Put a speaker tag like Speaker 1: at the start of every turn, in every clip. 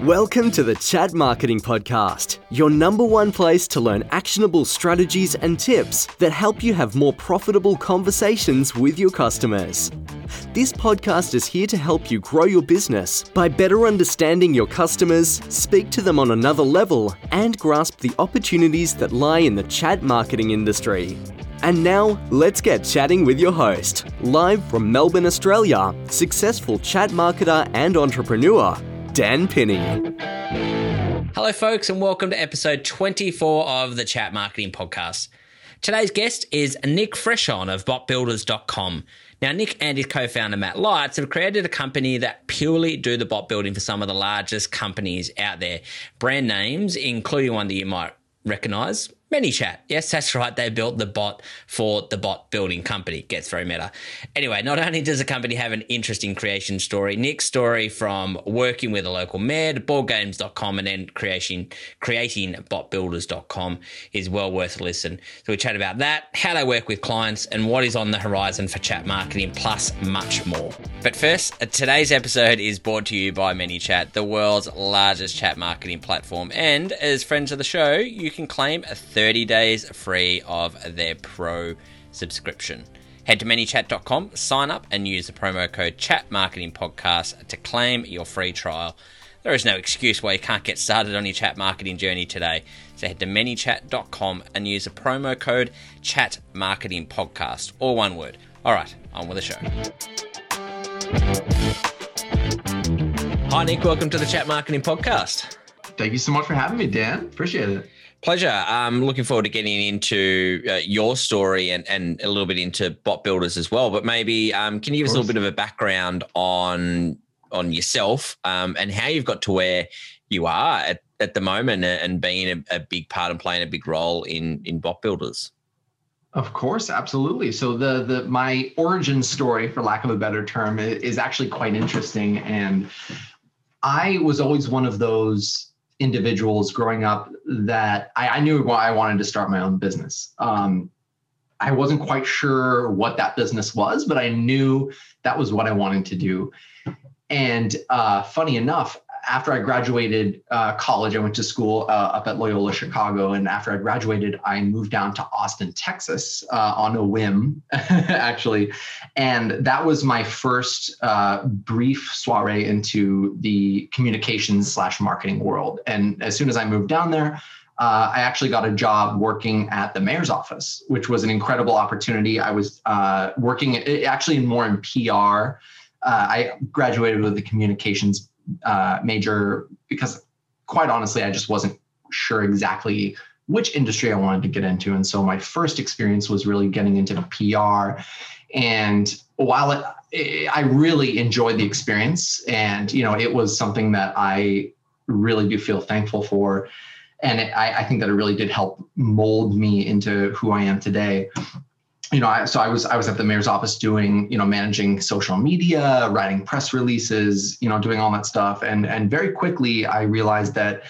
Speaker 1: Welcome to the Chat Marketing Podcast, your number one place to learn actionable strategies and tips that help you have more profitable conversations with your customers. This podcast is here to help you grow your business by better understanding your customers, speak to them on another level, and grasp the opportunities that lie in the chat marketing industry. And now, let's get chatting with your host, live from Melbourne, Australia, successful chat marketer and entrepreneur, Dan Pinney.
Speaker 2: Hello, folks, and welcome to episode 24 of the Chat Marketing Podcast. Today's guest is Nick Freshon of botbuilders.com. Now, Nick and his co founder Matt Lights have created a company that purely do the bot building for some of the largest companies out there. Brand names, including one that you might recognize ManyChat. Yes, that's right. They built the bot for the bot building company. Gets very meta. Anyway, not only does the company have an interesting creation story, Nick's story from working with a local med, boardgames.com, and then creation, creating botbuilders.com is well worth a listen. So we chat about that, how they work with clients, and what is on the horizon for chat marketing, plus much more. But first, uh, today's episode is brought to you by ManyChat, the world's largest chat marketing platform. And as friends of the show, you can claim a 30 days free of their pro subscription. Head to manychat.com, sign up, and use the promo code Chat Marketing Podcast to claim your free trial. There is no excuse why you can't get started on your chat marketing journey today. So head to manychat.com and use the promo code Chat Marketing Podcast, all one word. All right, on with the show. Hi, Nick. Welcome to the Chat Marketing Podcast.
Speaker 3: Thank you so much for having me, Dan. Appreciate it.
Speaker 2: Pleasure. I'm looking forward to getting into uh, your story and, and a little bit into bot builders as well. But maybe um, can you give us a little bit of a background on on yourself um, and how you've got to where you are at, at the moment and being a, a big part and playing a big role in in bot builders?
Speaker 3: Of course, absolutely. So the the my origin story, for lack of a better term, is actually quite interesting. And I was always one of those individuals growing up that I, I knew why I wanted to start my own business. Um, I wasn't quite sure what that business was, but I knew that was what I wanted to do. And uh, funny enough, after I graduated uh, college, I went to school uh, up at Loyola Chicago. And after I graduated, I moved down to Austin, Texas uh, on a whim, actually. And that was my first uh, brief soiree into the communications slash marketing world. And as soon as I moved down there, uh, I actually got a job working at the mayor's office, which was an incredible opportunity. I was uh, working actually more in PR. I graduated with a communications uh, major because quite honestly, I just wasn't sure exactly which industry I wanted to get into. And so my first experience was really getting into PR. And while it, I really enjoyed the experience, and you know, it was something that I really do feel thankful for. And it, I, I think that it really did help mold me into who I am today you know, I, so I was I was at the mayor's office doing, you know, managing social media, writing press releases, you know, doing all that stuff, and and very quickly I realized that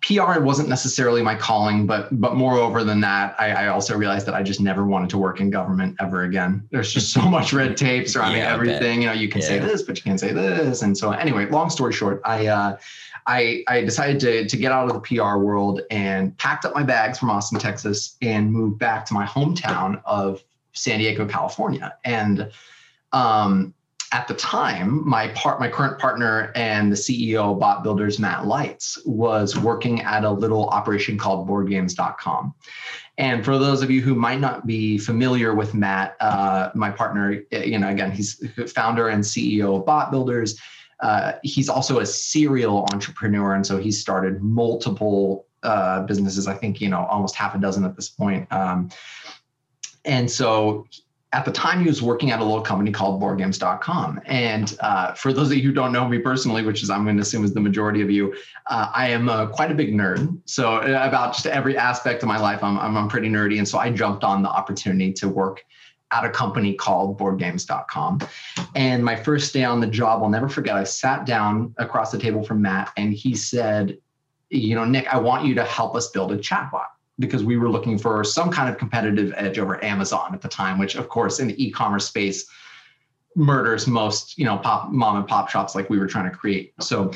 Speaker 3: PR wasn't necessarily my calling, but but moreover than that, I, I also realized that I just never wanted to work in government ever again. There's just so much red tape surrounding yeah, everything. You know, you can yeah. say this, but you can't say this, and so anyway. Long story short, I. Uh, I, I decided to, to get out of the PR world and packed up my bags from Austin, Texas, and moved back to my hometown of San Diego, California. And um, at the time, my part, my current partner and the CEO of Bot Builders, Matt Lights, was working at a little operation called BoardGames.com. And for those of you who might not be familiar with Matt, uh, my partner, you know, again, he's founder and CEO of Bot Builders. Uh, he's also a serial entrepreneur, and so he started multiple uh, businesses. I think you know almost half a dozen at this point. Um, and so at the time he was working at a little company called boardgames.com and uh, for those of you who don't know me personally which is i'm going to assume is the majority of you uh, i am quite a big nerd so uh, about just every aspect of my life I'm, I'm, I'm pretty nerdy and so i jumped on the opportunity to work at a company called boardgames.com. And my first day on the job, I'll never forget, I sat down across the table from Matt and he said, You know, Nick, I want you to help us build a chatbot because we were looking for some kind of competitive edge over Amazon at the time, which, of course, in the e commerce space, murders most you know pop mom and pop shops like we were trying to create so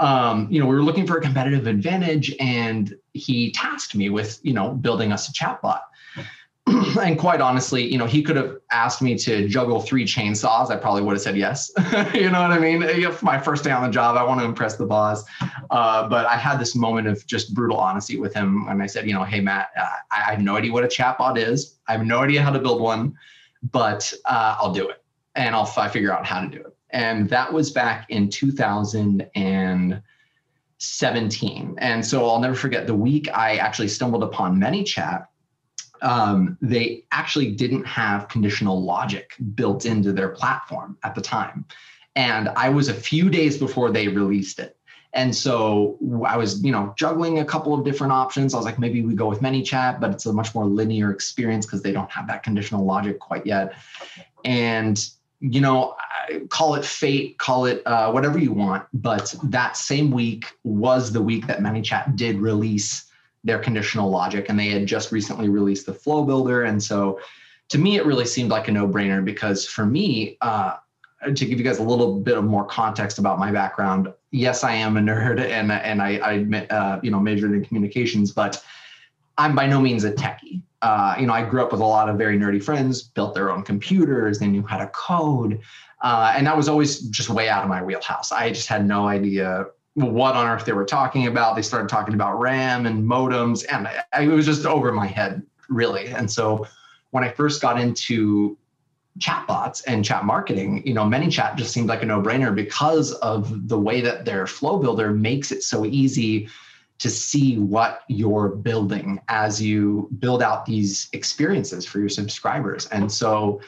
Speaker 3: um, you know we were looking for a competitive advantage and he tasked me with you know building us a chatbot and quite honestly you know he could have asked me to juggle three chainsaws i probably would have said yes you know what i mean if my first day on the job i want to impress the boss uh, but i had this moment of just brutal honesty with him and i said you know hey matt uh, i have no idea what a chatbot is i have no idea how to build one but uh, i'll do it and I'll I figure out how to do it. And that was back in 2017. And so I'll never forget the week I actually stumbled upon ManyChat. Um, they actually didn't have conditional logic built into their platform at the time. And I was a few days before they released it. And so I was, you know, juggling a couple of different options. I was like, maybe we go with ManyChat, but it's a much more linear experience because they don't have that conditional logic quite yet. And you know, call it fate, call it uh, whatever you want. But that same week was the week that ManyChat did release their conditional logic, and they had just recently released the Flow Builder. And so, to me, it really seemed like a no-brainer because for me, uh, to give you guys a little bit of more context about my background, yes, I am a nerd, and and I, I uh, you know majored in communications, but I'm by no means a techie uh, you know, I grew up with a lot of very nerdy friends, built their own computers, they knew how to code. Uh, and that was always just way out of my wheelhouse. I just had no idea what on earth they were talking about. They started talking about RAM and modems, and I, it was just over my head, really. And so when I first got into chatbots and chat marketing, you know, ManyChat just seemed like a no brainer because of the way that their flow builder makes it so easy to see what you're building as you build out these experiences for your subscribers. And so,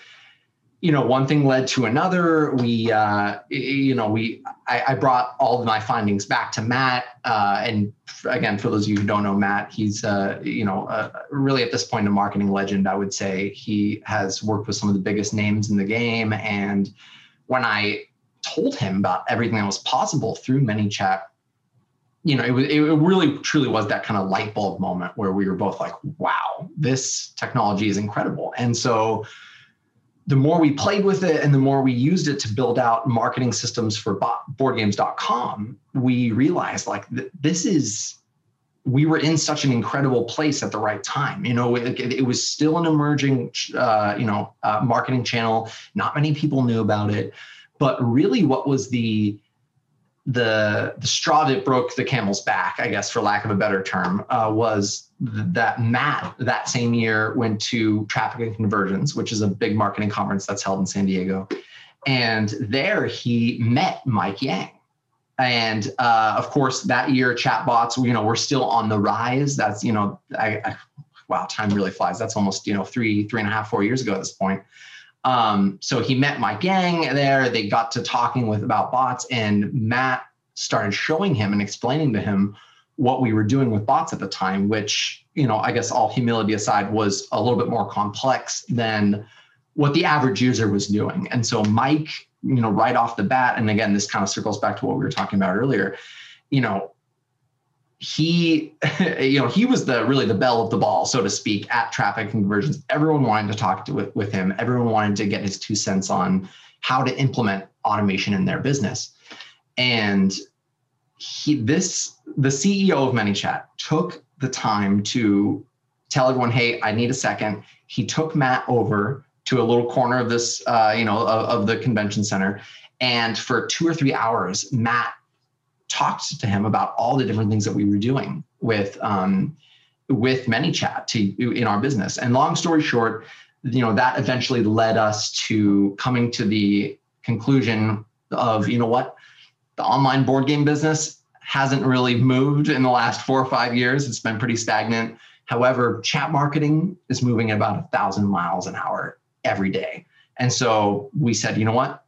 Speaker 3: you know, one thing led to another. We, uh, you know, we, I, I, brought all of my findings back to Matt. Uh, and again, for those of you who don't know Matt, he's, uh, you know, uh, really at this point a marketing legend. I would say he has worked with some of the biggest names in the game. And when I told him about everything that was possible through ManyChat, you know, it, was, it really truly was that kind of light bulb moment where we were both like, wow, this technology is incredible. And so the more we played with it and the more we used it to build out marketing systems for boardgames.com, we realized like th- this is, we were in such an incredible place at the right time. You know, it, it was still an emerging, uh, you know, uh, marketing channel. Not many people knew about it. But really, what was the the the straw that broke the camel's back, I guess, for lack of a better term, uh, was that Matt that same year went to Traffic and Conversions, which is a big marketing conference that's held in San Diego, and there he met Mike Yan. And uh, of course, that year chatbots, you know, were still on the rise. That's you know, I, I wow, time really flies. That's almost you know three three and a half four years ago at this point. Um, so he met Mike Yan there. They got to talking with about bots, and Matt started showing him and explaining to him what we were doing with bots at the time, which, you know, I guess all humility aside, was a little bit more complex than what the average user was doing. And so Mike, you know, right off the bat, and again, this kind of circles back to what we were talking about earlier, you know, he you know he was the really the belle of the ball so to speak at traffic conversions. Everyone wanted to talk to with, with him. Everyone wanted to get his two cents on how to implement automation in their business. And he this the ceo of manychat took the time to tell everyone hey i need a second. He took matt over to a little corner of this uh, you know of, of the convention center. And for two or three hours matt talked to him about all the different things that we were doing with um, with ManyChat to in our business. And long story short, you know that eventually led us to coming to the conclusion of you know what the online board game business hasn't really moved in the last four or five years. It's been pretty stagnant. However, chat marketing is moving at about a thousand miles an hour every day. And so we said, you know what?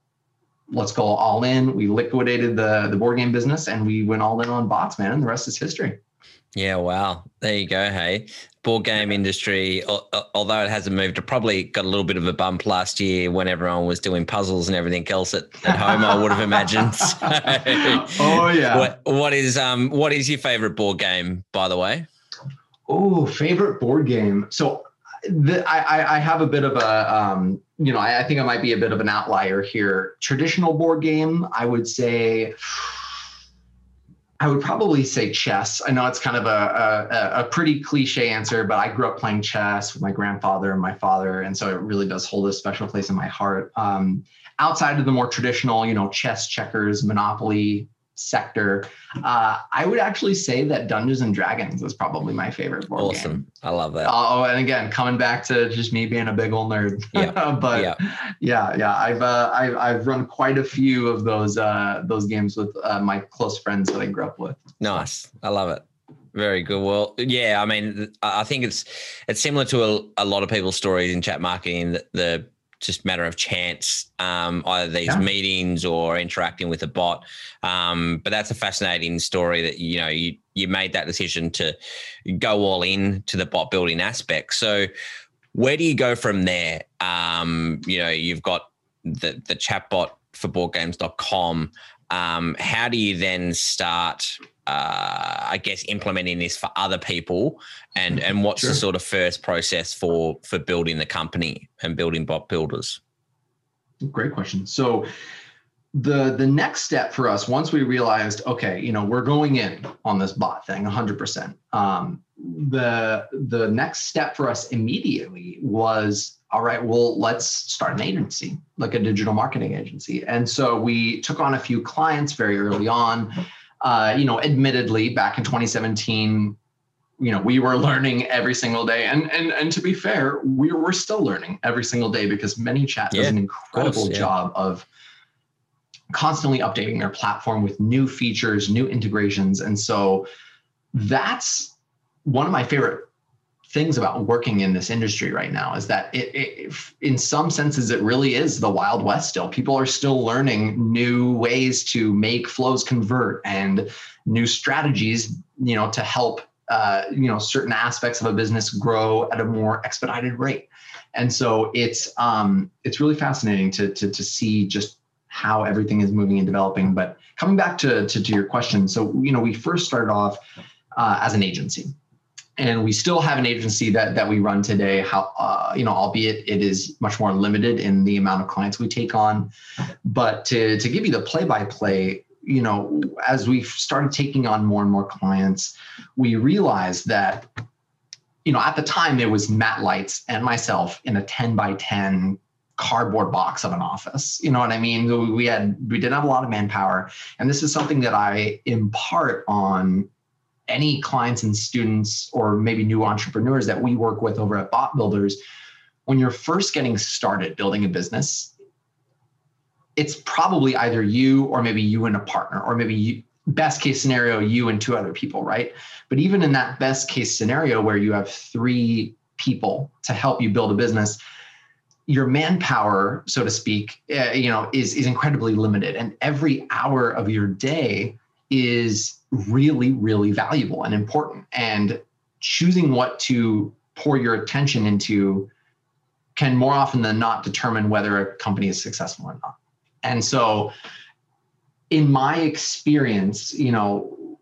Speaker 3: let's go all in. We liquidated the the board game business and we went all in on bots, man. And the rest is history.
Speaker 2: Yeah, wow. There you go. Hey, board game industry, although it hasn't moved, it probably got a little bit of a bump last year when everyone was doing puzzles and everything else at, at home. I would have imagined.
Speaker 3: So, oh yeah.
Speaker 2: What, what is um what is your favorite board game, by the way?
Speaker 3: Oh, favorite board game. So the, I I have a bit of a um you know, I, I think I might be a bit of an outlier here. Traditional board game, I would say. I would probably say chess. I know it's kind of a, a, a, pretty cliche answer, but I grew up playing chess with my grandfather and my father. And so it really does hold a special place in my heart. Um, outside of the more traditional, you know, chess, checkers, Monopoly, sector. Uh, I would actually say that Dungeons and Dragons is probably my favorite board
Speaker 2: awesome.
Speaker 3: game.
Speaker 2: I love that.
Speaker 3: Oh, and again, coming back to just me being a big old nerd. Yeah. but yeah. yeah, yeah, I've uh, I've I've run quite a few of those uh, those games with uh, my close friends that I grew up with.
Speaker 2: Nice. I love it. Very good. Well, yeah, I mean, I think it's it's similar to a, a lot of people's stories in chat marketing. The, the just matter of chance, um, either these yeah. meetings or interacting with a bot. Um, but that's a fascinating story that you know you you made that decision to go all in to the bot building aspect. So where do you go from there? Um, you know, you've got the the chatbot for boardgames.com. Um, how do you then start uh, I guess implementing this for other people, and and what's sure. the sort of first process for for building the company and building bot builders?
Speaker 3: Great question. So the the next step for us once we realized okay you know we're going in on this bot thing 100% um, the the next step for us immediately was all right well let's start an agency like a digital marketing agency and so we took on a few clients very early on uh, you know, admittedly, back in 2017, you know, we were learning every single day, and and and to be fair, we were still learning every single day because ManyChat yeah, does an incredible course, yeah. job of constantly updating their platform with new features, new integrations, and so that's one of my favorite things about working in this industry right now is that it, it, in some senses it really is the wild west still. People are still learning new ways to make flows convert and new strategies you know to help uh, you know certain aspects of a business grow at a more expedited rate. And so it's um, it's really fascinating to, to to see just how everything is moving and developing. But coming back to to, to your question so you know we first started off uh, as an agency and we still have an agency that that we run today. How uh, you know albeit it is much more limited in the amount of clients we take on. But to to give you the play by play you know as we've started taking on more and more clients we realized that you know at the time it was matt lights and myself in a 10 by 10 cardboard box of an office. You know what i mean? We had we didn't have a lot of manpower. And this is something that i impart on any clients and students or maybe new entrepreneurs that we work with over at Bot Builders, when you're first getting started building a business, it's probably either you or maybe you and a partner, or maybe you, best case scenario, you and two other people, right? But even in that best case scenario where you have three people to help you build a business, your manpower, so to speak, uh, you know, is is incredibly limited, and every hour of your day is really, really valuable and important. And choosing what to pour your attention into can more often than not determine whether a company is successful or not. And so, in my experience, you know,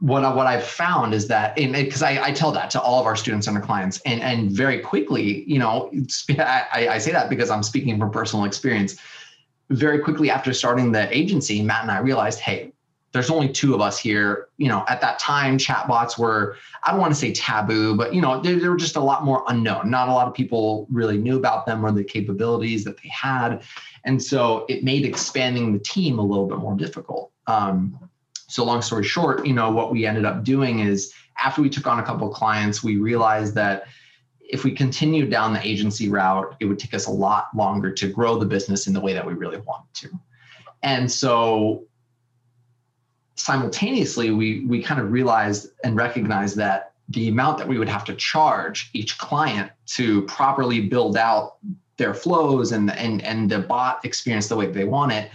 Speaker 3: what I, what I've found is that, because I, I tell that to all of our students and our clients, and and very quickly, you know, I, I say that because I'm speaking from personal experience. Very quickly after starting the agency, Matt and I realized, hey, there's only two of us here. You know, at that time, chatbots were, I don't want to say taboo, but you know, they, they, were just a lot more unknown. Not a lot of people really knew about them or the capabilities that they had. And so it made expanding the team a little bit more difficult. Um, so long story short, you know, what we ended up doing is after we took on a couple of clients, we realized that if we continued down the agency route, it would take us a lot longer to grow the business in the way that we really wanted to. And so simultaneously we we kind of realized and recognized that the amount that we would have to charge each client to properly build out their flows and and and the bot experience the way they want it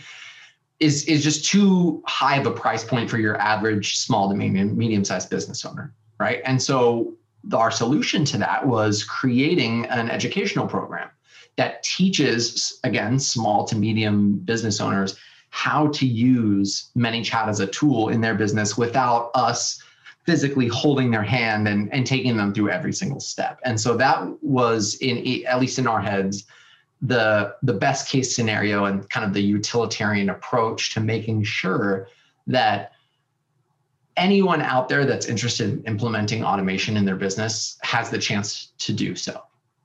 Speaker 3: is is just too high of a price point for your average small to medium medium sized business owner right? And so our solution to that was creating an educational program that teaches again small to medium business owners how to use ManyChat as a tool in their business without us physically holding their hand and, and taking them through every single step. And so that was in at least in our heads the the best case scenario and kind of the utilitarian approach to making sure that anyone out there that's interested in implementing automation in their business has the chance to do so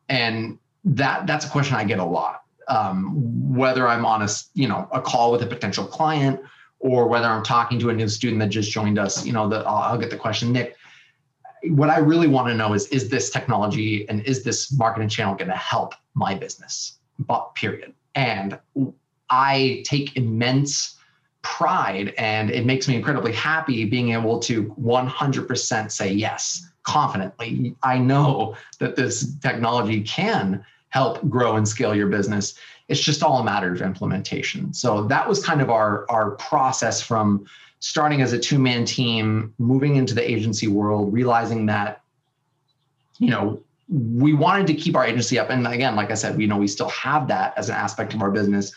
Speaker 3: and that that's a question i get a lot um, whether i'm on a you know a call with a potential client or whether i'm talking to a new student that just joined us you know that I'll, I'll get the question nick what i really want to know is is this technology and is this marketing channel going to help my business but period and i take immense pride and it makes me incredibly happy being able to 100% say yes confidently. I know that this technology can help grow and scale your business. It's just all a matter of implementation. So that was kind of our our process from starting as a two-man team, moving into the agency world, realizing that you know, we wanted to keep our agency up and again, like I said, we know we still have that as an aspect of our business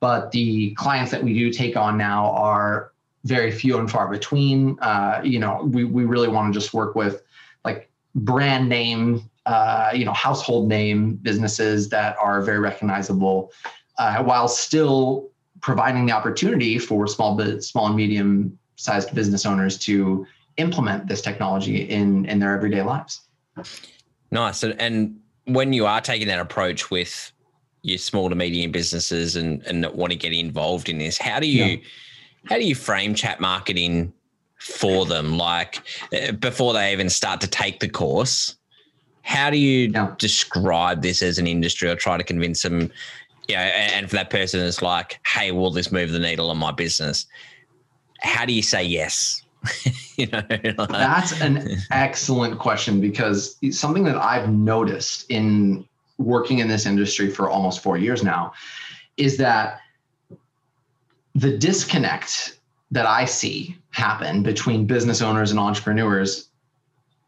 Speaker 3: but the clients that we do take on now are very few and far between. Uh, you know, we, we really want to just work with like brand name, uh, you know, household name businesses that are very recognizable, uh, while still providing the opportunity for small, small and medium sized business owners to implement this technology in in their everyday lives.
Speaker 2: Nice, and, and when you are taking that approach with your small to medium businesses and and want to get involved in this how do you yeah. how do you frame chat marketing for them like uh, before they even start to take the course how do you yeah. describe this as an industry or try to convince them you know and for that person it's like hey will this move the needle on my business how do you say yes
Speaker 3: you know like, that's an excellent question because something that i've noticed in working in this industry for almost four years now is that the disconnect that I see happen between business owners and entrepreneurs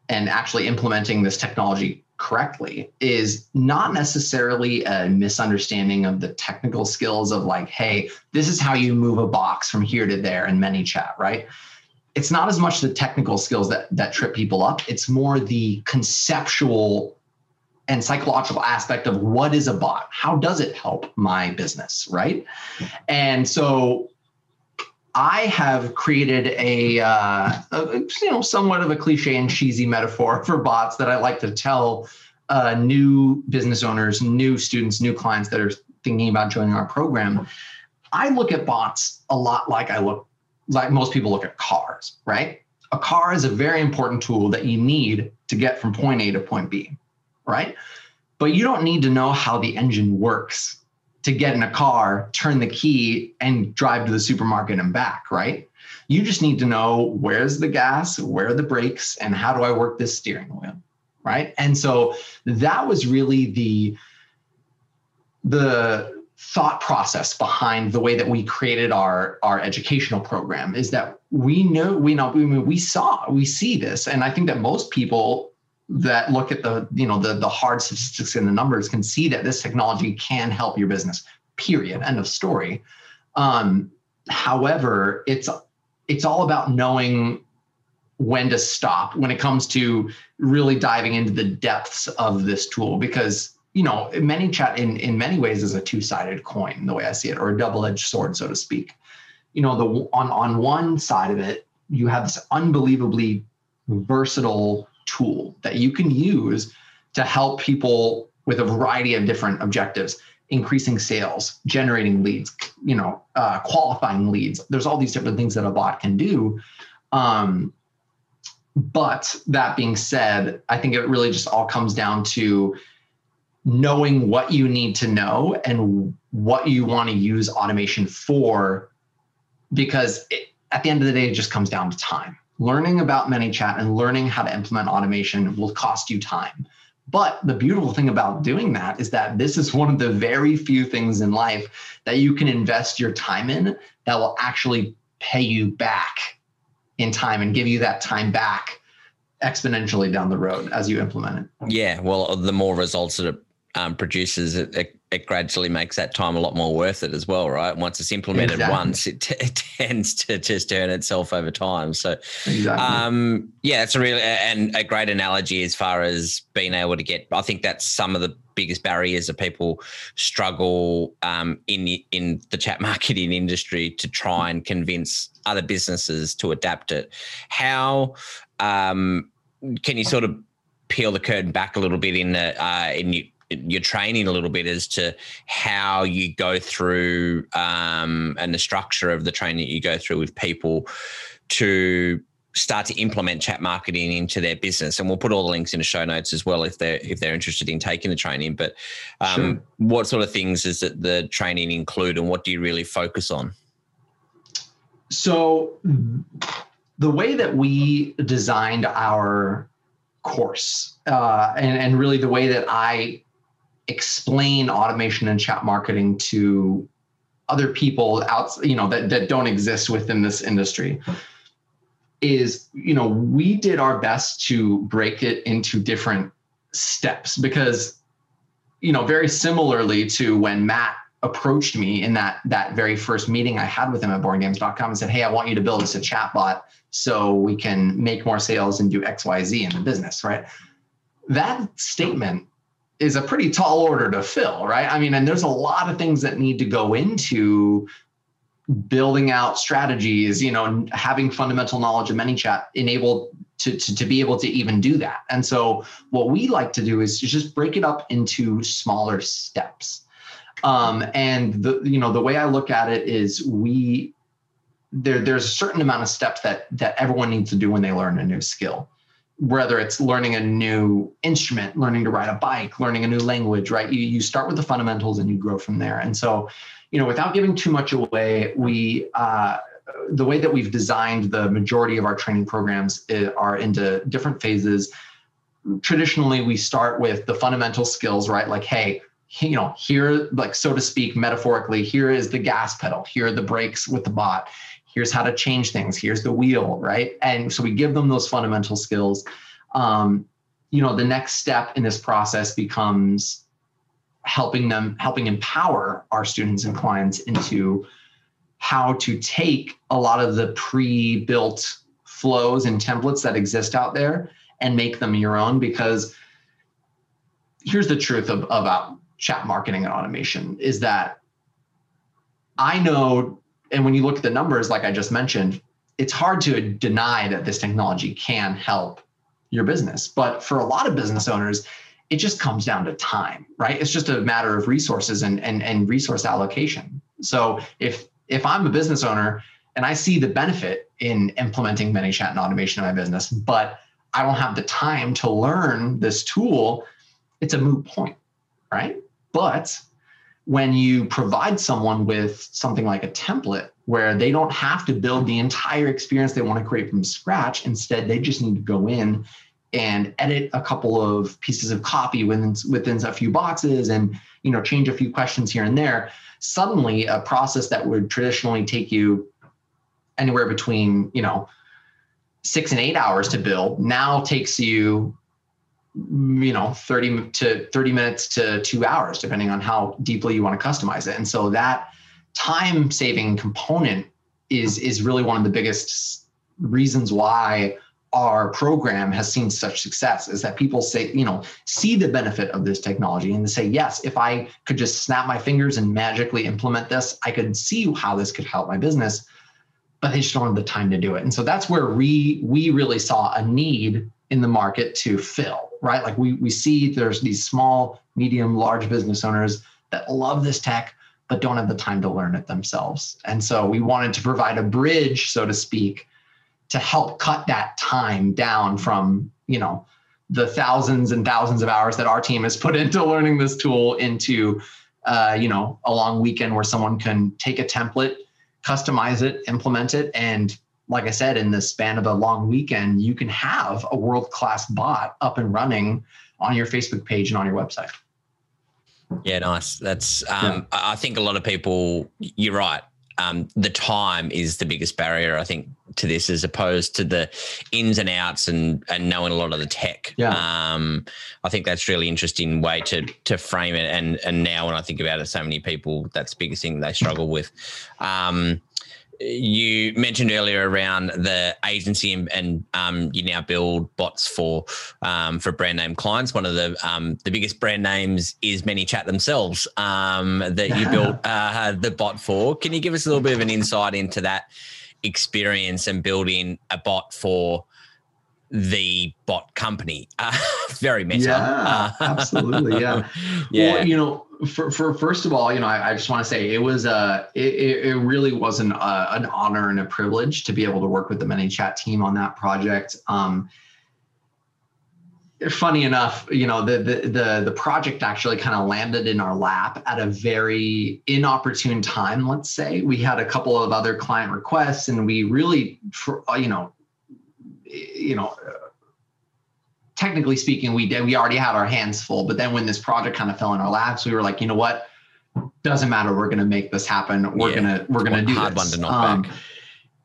Speaker 3: and actually implementing this technology correctly is not necessarily a misunderstanding of the technical skills of like, hey, this is how you move a box from here to there in ManyChat, right? It's not as much the technical skills that that trip people up. It's more the conceptual and psychological aspect of what is a bot how does it help my business right and so i have created a, uh, a, you know somewhat of a cliche and cheesy metaphor for bots that i like to tell uh, new business owners new students new clients that are thinking about joining our program i look at bots a lot like i look like most people look at cars right a car is a very important tool that you need to get from point a to point b right? But you don't need to know how the engine works to get in a car, turn the key, and drive to the supermarket and back, right? You just need to know where's the gas, where are the brakes, and how do I work this steering wheel, right? And so that was really the the thought process behind the way that we created our our educational program is that we know we know we, we saw we see this and i think that most people that look at the you know the the hard statistics and the numbers can see that this technology can help your business period end of story. Um, however it's it's all about knowing when to stop when it comes to really diving into the depths of this tool because you know ManyChat in in many ways is a two-sided coin the way i see it or a double-edged sword so to speak. You know the on on one side of it you have this unbelievably versatile tool that you can use to help people with a variety of different objectives increasing sales generating leads you know uh, qualifying leads. There's all these different things that a bot can do. Um, but that being said i think it really just all comes down to knowing what you need to know and what you want to use automation for because it, at the end of the day it just comes down to time learning about ManyChat and learning how to implement automation will cost you time. But the beautiful thing about doing that is that this is one of the very few things in life that you can invest your time in that will actually pay you back in time and give you that time back exponentially down the road as you implement it.
Speaker 2: Yeah, well, the more results that it um, produces, it, it it gradually makes that time a lot more worth it as well, right? Once it's implemented exactly. once, it, t- it, tends to just earn itself over time. So, exactly. um, yeah, it's a really and a great analogy as far as being able to get. I think that's some of the biggest barriers that people struggle um, in the, in the chat marketing industry to try and convince other businesses to adapt it. How um, can you sort of peel the curtain back a little bit in the uh, in you, your training a little bit as to how you go through um, and the structure of the training that you go through with people to start to implement chat marketing into their business. And we'll put all the links in the show notes as well if they're if they're interested in taking the training. But um, sure. what sort of things does the training include and what do you really focus on?
Speaker 3: So the way that we designed our course uh, and, and really the way that i explain automation and chat marketing to other people out you know that, that don't exist within this industry is you know we did our best to break it into different steps because you know very similarly to when matt approached me in that that very first meeting i had with him at boardgames.com and said hey i want you to build us a chatbot so we can make more sales and do xyz in the business right? That statement is a pretty tall order to fill, right? I mean, and there's a lot of things that need to go into building out strategies, you know, having fundamental knowledge of ManyChat enabled to, to, to be able to even do that. And so what we like to do is just break it up into smaller steps. Um, and the you know the way I look at it is we there there's a certain amount of steps that that everyone needs to do when they learn a new skill whether it's learning a new instrument, learning to ride a bike, learning a new language, right? You, you start with the fundamentals and you grow from there. And so, you know, without giving too much away, we, uh, the way that we've designed the majority of our training programs are into different phases. Traditionally, we start with the fundamental skills, right? Like, hey, you know, here, like so to speak, metaphorically, here is the gas pedal, here are the brakes with the bot here's how to change things. Here's the wheel right? And so we give them those fundamental skills. Um, you know the next step in this process becomes helping them helping empower our students and clients into how to take a lot of the pre-built flows and templates that exist out there and make them your own because here's the truth of, about chat marketing and automation is that i know and when you look at the numbers, like I just mentioned, it's hard to deny that this technology can help your business. But for a lot of business owners, it just comes down to time, right? It's just a matter of resources and, and, and resource allocation. So if if I'm a business owner and I see the benefit in implementing ManyChat and automation in my business, but I don't have the time to learn this tool, it's a moot point, right? But when you provide someone with something like a template where they don't have to build the entire experience they want to create from scratch instead they just need to go in and edit a couple of pieces of copy within within a few boxes and you know change a few questions here and there. Suddenly a process that would traditionally take you anywhere between you know six and eight hours to build now takes you you know 30 to 30 minutes to two hours depending on how deeply you want to customize it. And so that time saving component is is really one of the biggest reasons why our program has seen such success is that people say you know see the benefit of this technology and they say yes if i could just snap my fingers and magically implement this i could see how this could help my business but they just don't have the time to do it. And so that's where we we really saw a need in the market to fill, right? Like we, we see there's these small, medium, large business owners that love this tech, but don't have the time to learn it themselves. And so we wanted to provide a bridge, so to speak, to help cut that time down from, you know, the thousands and thousands of hours that our team has put into learning this tool into, uh, you know, a long weekend where someone can take a template, customize it, implement it, and like I said, in the span of a long weekend, you can have a world class bot up and running on your Facebook page and on your website.
Speaker 2: Yeah, nice. That's, um, yeah. I think a lot of people, you're right. Um, the time is the biggest barrier. I think to this as opposed to the ins and outs and and knowing a lot of the tech.
Speaker 3: Yeah.
Speaker 2: Um, I think that's really interesting way to to frame it. And and now when I think about it, so many people that's the biggest thing they struggle with. Um, you mentioned earlier around the agency and, and um, you now build bots for um, for brand name clients. One of the um, the biggest brand names is ManyChat themselves um, that you built uh, the bot for. Can you give us a little bit of an insight into that experience and building a bot for the bot company. Uh, very meta.
Speaker 3: Yeah,
Speaker 2: uh,
Speaker 3: absolutely. Yeah.
Speaker 2: yeah.
Speaker 3: Well, you know, for, for first of all, you know, I, I just want to say it was a, it, it really was an, uh, an honor and a privilege to be able to work with the ManyChat team on that project. Um, funny enough, you know, the, the, the, the project actually kind of landed in our lap at a very inopportune time. Let's say we had a couple of other client requests and we really, for, you know, you know, technically speaking, we did, we already had our hands full. But then when this project kind of fell in our laps, we were like, you know what? Doesn't matter. We're going to make this happen. We're yeah. gonna we're gonna do hard
Speaker 2: this. to um.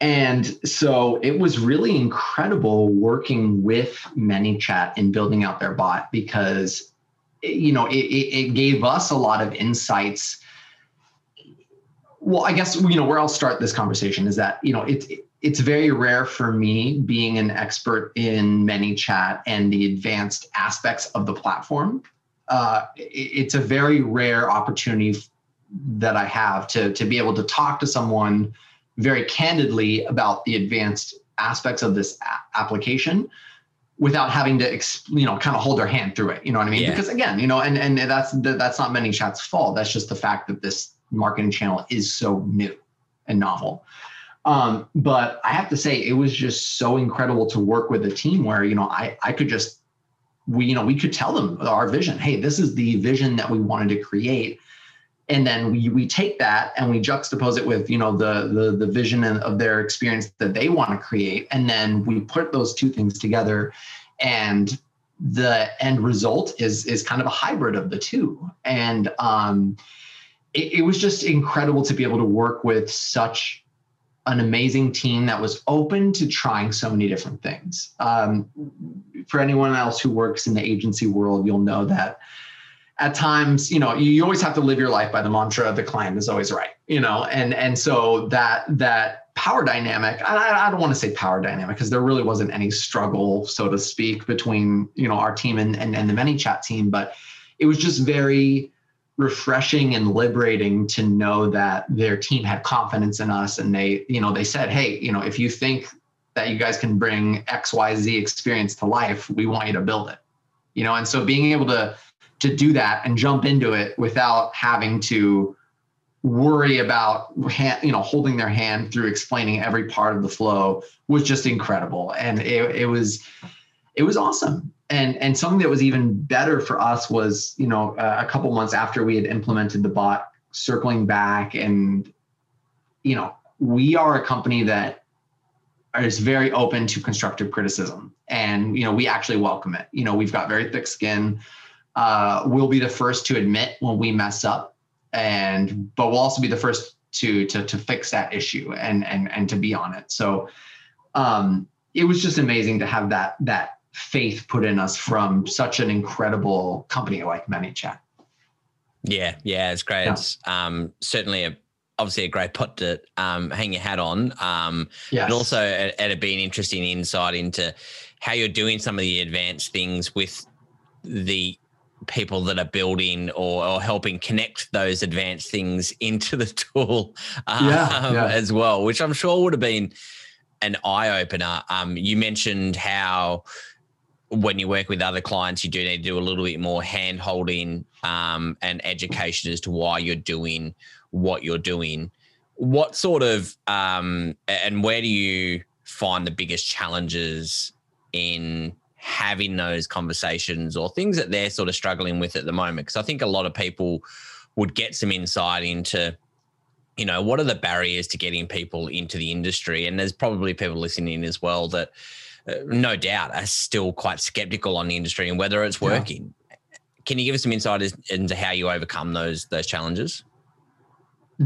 Speaker 3: And so it was really incredible working with ManyChat and building out their bot because you know it, it gave us a lot of insights. Well, I guess you know where I'll start this conversation is that you know it's it's very rare for me being an expert in ManyChat and the advanced aspects of the platform. Uh, it's a very rare opportunity that I have to, to be able to talk to someone very candidly about the advanced aspects of this a- application without having to you know kind of hold their hand through it you know what i mean yeah. because again you know and and that's that's not ManyChat's fault that's just the fact that this marketing channel is so new and novel um, but I have to say, it was just so incredible to work with a team where, you know, I, I could just, we, you know, we could tell them our vision. Hey, this is the vision that we wanted to create. And then we, we take that and we juxtapose it with, you know, the, the, the vision of their experience that they want to create. And then we put those two things together and the end result is, is kind of a hybrid of the two. And, um, it, it was just incredible to be able to work with such an amazing team that was open to trying so many different things. Um, for anyone else who works in the agency world, you'll know that at times, you know, you always have to live your life by the mantra the client is always right, you know, and and so that that power dynamic, I, I don't want to say power dynamic because there really wasn't any struggle, so to speak, between you know our team and and, and the ManyChat team, but it was just very refreshing and liberating to know that their team had confidence in us. And they you know they said hey you know if you think that you guys can bring xyz experience to life we want you to build it. You know and so being able to to do that and jump into it without having to worry about you know holding their hand through explaining every part of the flow was just incredible. And it, it was it was awesome and and something that was even better for us was you know uh, a couple months after we had implemented the bot circling back and you know we are a company that is very open to constructive criticism. And you know we actually welcome it. You know we've got very thick skin. Uh, we'll be the first to admit when we mess up and but we'll also be the first to to to fix that issue and and and to be on it. So um it was just amazing to have that that faith put in us from such an incredible company like ManyChat.
Speaker 2: Yeah, yeah, it's great. Yeah. It's um, certainly a obviously a great pot to um, hang your hat on. Um, yes. But also it'd be an interesting insight into how you're doing some of the advanced things with the people that are building or, or helping connect those advanced things into the tool um, yeah, yeah. as well, which I'm sure would have been an eye opener. Um, you mentioned how when you work with other clients, you do need to do a little bit more hand holding um, and education as to why you're doing what you're doing. What sort of, um, and where do you find the biggest challenges in having those conversations or things that they're sort of struggling with at the moment? Because I think a lot of people would get some insight into you know what are the barriers to getting people into the industry and there's probably people listening as well that Uh, no doubt, are still quite skeptical on the industry and whether it's working. Yeah. Can you give us some insight into how you overcome those those challenges?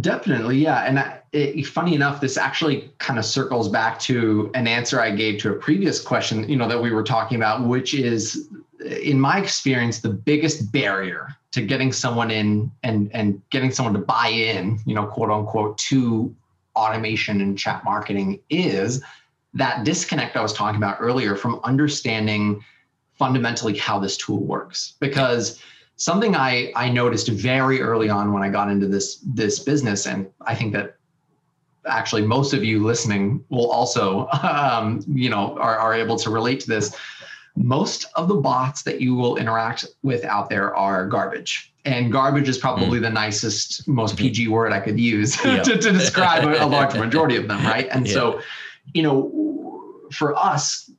Speaker 3: Definitely, yeah. And I, it, funny enough, this actually kind of circles back to an answer I gave to a previous question, you know, that we were talking about, which is, in my experience, the biggest barrier to getting someone in and and getting someone to buy in, you know, quote unquote, to automation and chat marketing is that disconnect I was talking about earlier from understanding fundamentally how this tool works. Because something I, I noticed very early on when I got into this this business, and I think that actually most of you listening will also um, you know are, are able to relate to this most of the bots that you will interact with out there are garbage and garbage is probably mm. the nicest most mm-hmm. pg word i could use yeah. to, to, describe a, a, large majority of them right and yeah. so you know for us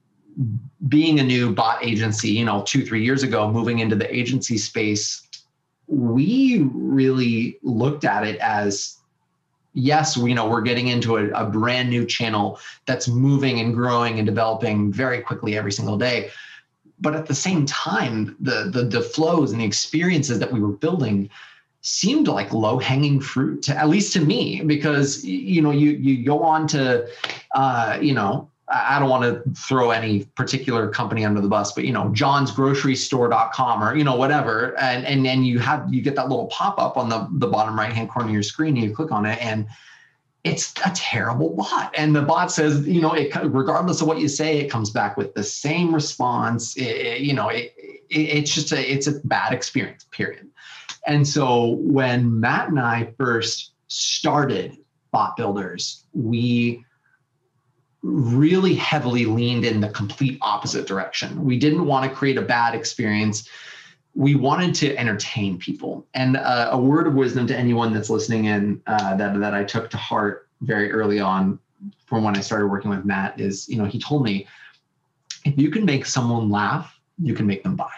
Speaker 3: being a new bot agency, you know, two, three years ago, moving into the agency space, we really looked at it as yes, we, you know, we're getting into a, a brand new channel that's moving and growing and developing very quickly every single day. But at the same time, the the, the flows and the experiences that we were building seemed like low hanging fruit to, at least to me because you know you you go on to uh, you know I don't want to throw any particular company under the bus, but you know, John's grocery store.com or you know, whatever. And and then you have you get that little pop-up on the, the bottom right hand corner of your screen and you click on it and it's a terrible bot. And the bot says, you know, it regardless of what you say, it comes back with the same response. It, it, you know, it, it's just a it's a bad experience, period. And so when Matt and I first started bot builders, we really heavily leaned in the complete opposite direction. We didn't want to create a bad experience. We wanted to entertain people. And uh, a word of wisdom to anyone that's listening in uh, that, that I took to heart very early on from when I started working with Matt is, you know, he told me, if you can make someone laugh, you can make them buy.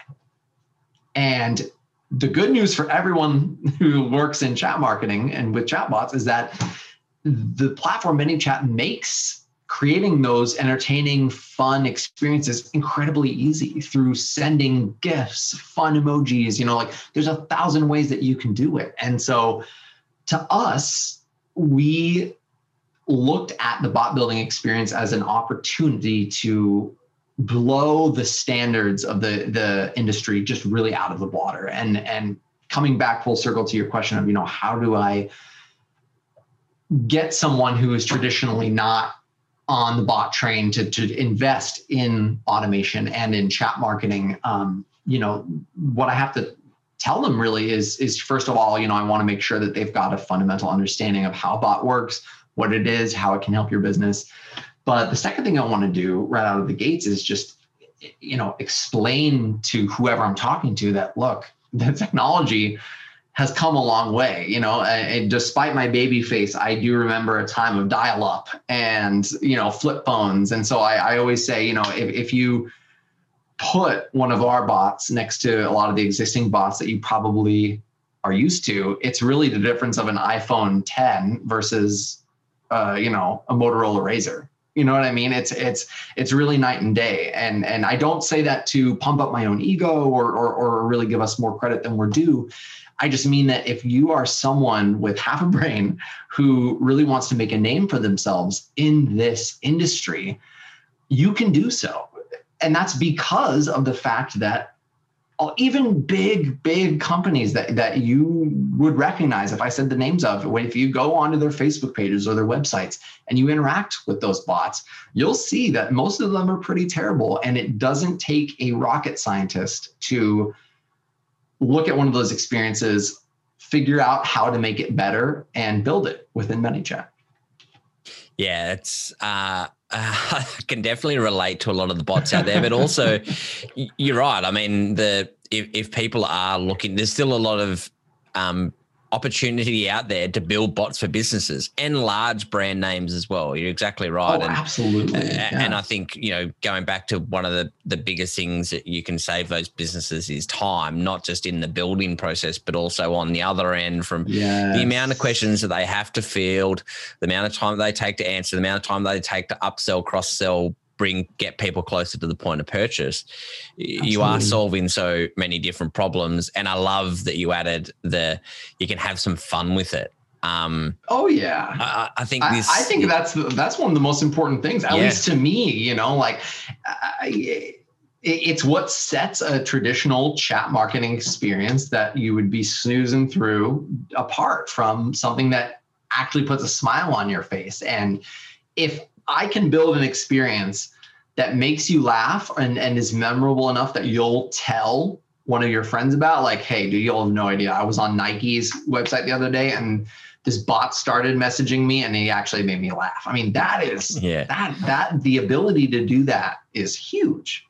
Speaker 3: And the good news for everyone who works in chat marketing and with chatbots is that the platform ManyChat makes creating those entertaining, fun experiences incredibly easy through sending gifts, fun emojis. You know, like there's a thousand ways that you can do it. And so to us, we looked at the bot building experience as an opportunity to blow the standards of the the industry just really out of the water and and coming back full circle to your question of you know how do i get someone who is traditionally not on the bot train to, to invest in automation and in chat marketing. Um, you know what i have to tell them really is is first of all you know i want to make sure that they've got a fundamental understanding of how bot works what it is how it can help your business. But the second thing i want to do right out of the gates is just you know explain to whoever i'm talking to that look the technology has come a long way. You know, and despite my baby face, I do remember a time of dial up and, you know, flip phones. And so I, I always say, you know, if, if you put one of our bots next to a lot of the existing bots that you probably are used to, it's really the difference of an iPhone 10 versus, uh, you know, a Motorola Razr. You know what I mean? It's it's it's really night and day. And and I don't say that to pump up my own ego or or, or really give us more credit than we're due. I just mean that if you are someone with half a brain who really wants to make a name for themselves in this industry, you can do so. And that's because of the fact that even big, big companies that, that you would recognize, if I said the names of, if you go onto their Facebook pages or their websites and you interact with those bots, you'll see that most of them are pretty terrible. And it doesn't take a rocket scientist to look at one of those experiences, figure out how to make it better, and build it within ManyChat.
Speaker 2: Yeah, it's uh, I can definitely relate to a lot of the bots out there, but also you're right. I mean, the if, if people are looking, there's still a lot of um, opportunity out there to build bots for businesses and large brand names as well. You're exactly right.
Speaker 3: Oh, and, absolutely.
Speaker 2: Uh, yeah. And I think, you know, going back to one of the, the biggest things that you can save those businesses is time, not just in the building process, but also on the other end from yes. the amount of questions that they have to field, the amount of time they take to answer, the amount of time they take to upsell, cross sell, bring get people closer to the point of purchase Absolutely. you are solving so many different problems and i love that you added the you can have some fun with it Um,
Speaker 3: oh yeah,
Speaker 2: I, I think
Speaker 3: I,
Speaker 2: this.
Speaker 3: I think that's that's one of the most important things, at
Speaker 2: Yeah.
Speaker 3: least to me. You know, like I, it's what sets a traditional chat marketing experience that you would be snoozing through apart from something that actually puts a smile on your face. And if I can build an experience that makes you laugh and, and is memorable enough that you'll tell one of your friends about, like, hey, do you'll have no idea. I was on Nike's website the other day and this bot started messaging me and he actually made me laugh. I mean, that is
Speaker 2: yeah,
Speaker 3: that that the ability to do that is huge.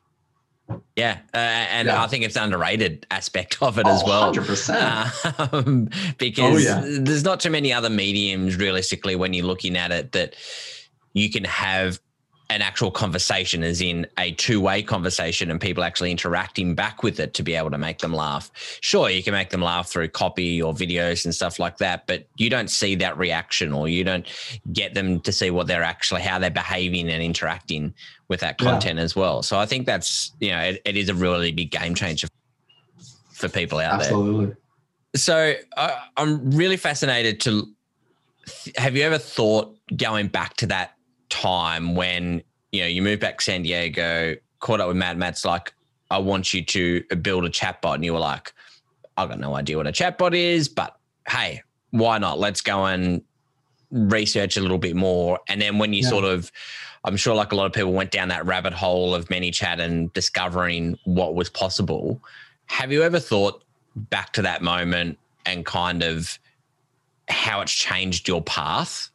Speaker 2: yeah, uh, and
Speaker 3: Yeah.
Speaker 2: I think it's an underrated aspect of it as
Speaker 3: Oh,
Speaker 2: well.
Speaker 3: 100%.
Speaker 2: um, because
Speaker 3: Oh, yeah.
Speaker 2: there's not too many other mediums realistically when you're looking at it that you can have an actual conversation as in a two-way conversation and people actually interacting back with it to be able to make them laugh sure you can make them laugh through copy or videos and stuff like that but you don't see that reaction or you don't get them to see what they're actually how they're behaving and interacting with that
Speaker 3: Yeah.
Speaker 2: content as well so i think that's you know it, it is a really big game changer for people out there
Speaker 3: Absolutely.
Speaker 2: so uh, I'm really fascinated to. Have you ever thought going back to that time when you know you moved back to San Diego, caught up with Matt? Matt's like, "I want you to build a chatbot," and you were like, "I got no idea what a chatbot is, but hey, why not? Let's go and research a little bit more." And then when you
Speaker 3: Yeah.
Speaker 2: sort of I'm sure like a lot of people went down that rabbit hole of ManyChat and discovering what was possible. Have you ever thought back to that moment and kind of how it's changed your path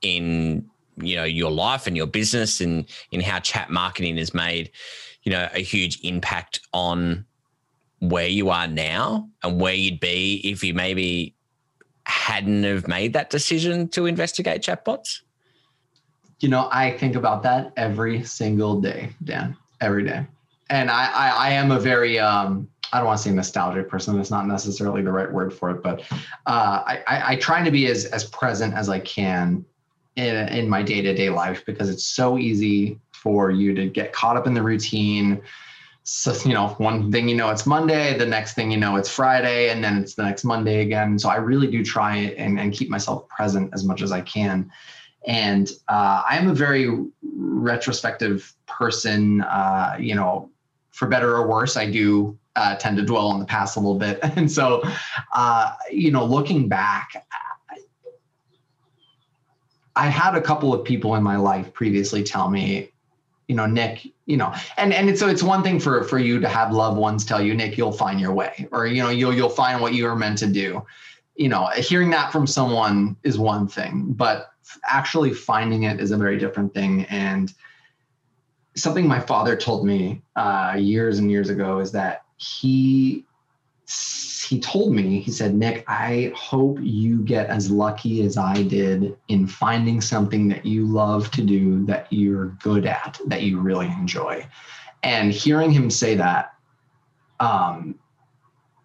Speaker 2: in you know your life and your business and in how chat marketing has made you know a huge impact on where you are now and where you'd be if you maybe hadn't have made that decision to investigate chatbots
Speaker 3: You know, I think about that every single day, Dan, every day. And I, I, I am a very, um, I don't want to say nostalgic person. That's not necessarily the right word for it, but uh, I, I, I try to be as, as present as I can in, in my day to day life because it's so easy for you to get caught up in the routine. So, you know, one thing you know, it's Monday, the next thing you know, it's Friday, and then it's the next Monday again. So I really do try and, and keep myself present as much as I can. And uh, I'm a very retrospective person. Uh, you know, for better or worse, I do uh, tend to dwell on the past a little bit. And so, uh, you know, looking back, I, had a couple of people in my life previously tell me, you know, Nick, you know, and and so it's one thing for for you to have loved ones tell you, Nick, you'll find your way, or you know, you'll you'll find what you are meant to do. You know, hearing that from someone is one thing, but actually finding it is a very different thing. And something my father told me uh, years and years ago is that he he told me he said nick i hope you get as lucky as i did in finding something that you love to do that you're good at that you really enjoy. And hearing him say that um